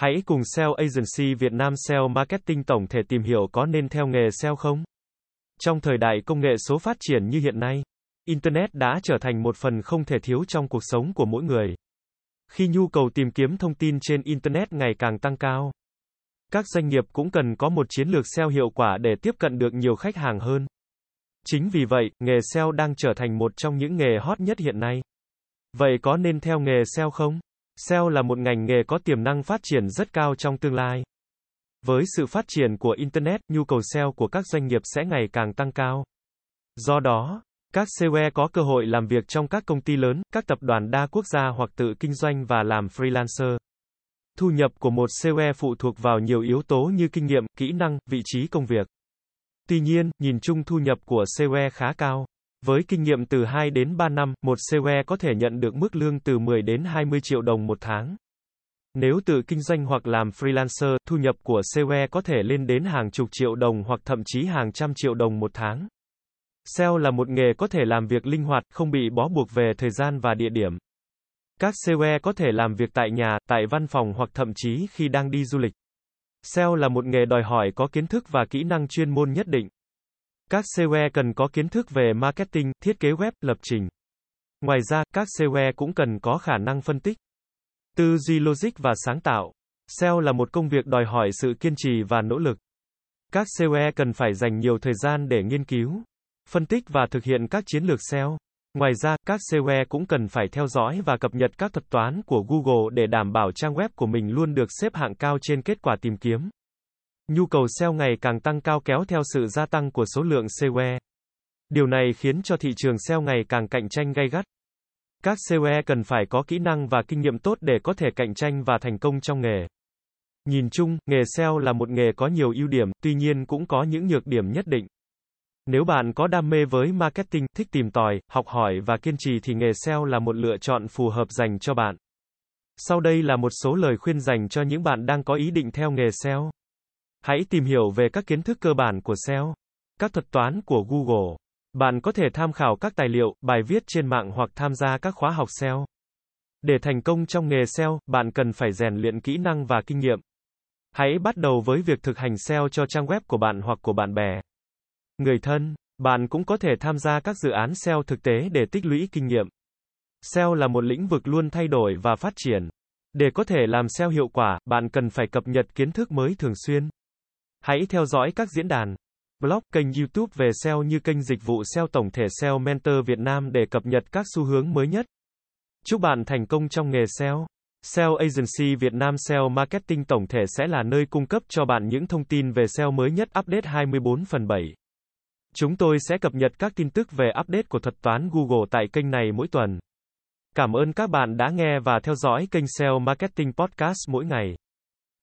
Hãy cùng SEO Agency Việt Nam SEO Marketing tổng thể tìm hiểu có nên theo nghề SEO không? Trong thời đại công nghệ số phát triển như hiện nay, Internet đã trở thành một phần không thể thiếu trong cuộc sống của mỗi người. Khi nhu cầu tìm kiếm thông tin trên Internet ngày càng tăng cao, các doanh nghiệp cũng cần có một chiến lược SEO hiệu quả để tiếp cận được nhiều khách hàng hơn. Chính vì vậy, nghề SEO đang trở thành một trong những nghề hot nhất hiện nay. Vậy có nên theo nghề SEO không? SEO là một ngành nghề có tiềm năng phát triển rất cao trong tương lai. Với sự phát triển của Internet, nhu cầu SEO của các doanh nghiệp sẽ ngày càng tăng cao. Do đó, các SEO có cơ hội làm việc trong các công ty lớn, các tập đoàn đa quốc gia hoặc tự kinh doanh và làm freelancer. Thu nhập của một SEO phụ thuộc vào nhiều yếu tố như kinh nghiệm, kỹ năng, vị trí công việc. Tuy nhiên, nhìn chung thu nhập của SEO khá cao. Với kinh nghiệm từ 2 đến 3 năm, một SEO có thể nhận được mức lương từ 10 đến 20 triệu đồng một tháng. Nếu tự kinh doanh hoặc làm freelancer, thu nhập của SEO có thể lên đến hàng chục triệu đồng hoặc thậm chí hàng trăm triệu đồng một tháng. SEO là một nghề có thể làm việc linh hoạt, không bị bó buộc về thời gian và địa điểm. Các SEO có thể làm việc tại nhà, tại văn phòng hoặc thậm chí khi đang đi du lịch. SEO là một nghề đòi hỏi có kiến thức và kỹ năng chuyên môn nhất định. Các SEO cần có kiến thức về marketing, thiết kế web, lập trình. Ngoài ra, các SEO cũng cần có khả năng phân tích, tư duy logic và sáng tạo. SEO là một công việc đòi hỏi sự kiên trì và nỗ lực. Các SEO cần phải dành nhiều thời gian để nghiên cứu, phân tích và thực hiện các chiến lược SEO. Ngoài ra, các SEO cũng cần phải theo dõi và cập nhật các thuật toán của Google để đảm bảo trang web của mình luôn được xếp hạng cao trên kết quả tìm kiếm. Nhu cầu SEO ngày càng tăng cao kéo theo sự gia tăng của số lượng SEO. Điều này khiến cho thị trường SEO ngày càng cạnh tranh gay gắt. Các SEO cần phải có kỹ năng và kinh nghiệm tốt để có thể cạnh tranh và thành công trong nghề. Nhìn chung, nghề SEO là một nghề có nhiều ưu điểm, tuy nhiên cũng có những nhược điểm nhất định. Nếu bạn có đam mê với marketing, thích tìm tòi, học hỏi và kiên trì thì nghề SEO là một lựa chọn phù hợp dành cho bạn. Sau đây là một số lời khuyên dành cho những bạn đang có ý định theo nghề SEO. Hãy tìm hiểu về các kiến thức cơ bản của SEO, các thuật toán của Google. Bạn có thể tham khảo các tài liệu, bài viết trên mạng hoặc tham gia các khóa học SEO. Để thành công trong nghề SEO, bạn cần phải rèn luyện kỹ năng và kinh nghiệm. Hãy bắt đầu với việc thực hành SEO cho trang web của bạn hoặc của bạn bè. Người thân, bạn cũng có thể tham gia các dự án SEO thực tế để tích lũy kinh nghiệm. SEO là một lĩnh vực luôn thay đổi và phát triển. Để có thể làm SEO hiệu quả, bạn cần phải cập nhật kiến thức mới thường xuyên. Hãy theo dõi các diễn đàn, blog, kênh YouTube về SEO như kênh dịch vụ SEO tổng thể SEO Mentor Việt Nam để cập nhật các xu hướng mới nhất. Chúc bạn thành công trong nghề SEO. SEO Agency Việt Nam SEO Marketing tổng thể sẽ là nơi cung cấp cho bạn những thông tin về SEO mới nhất update 24 phần 7. Chúng tôi sẽ cập nhật các tin tức về update của thuật toán Google tại kênh này mỗi tuần. Cảm ơn các bạn đã nghe và theo dõi kênh SEO Marketing Podcast mỗi ngày.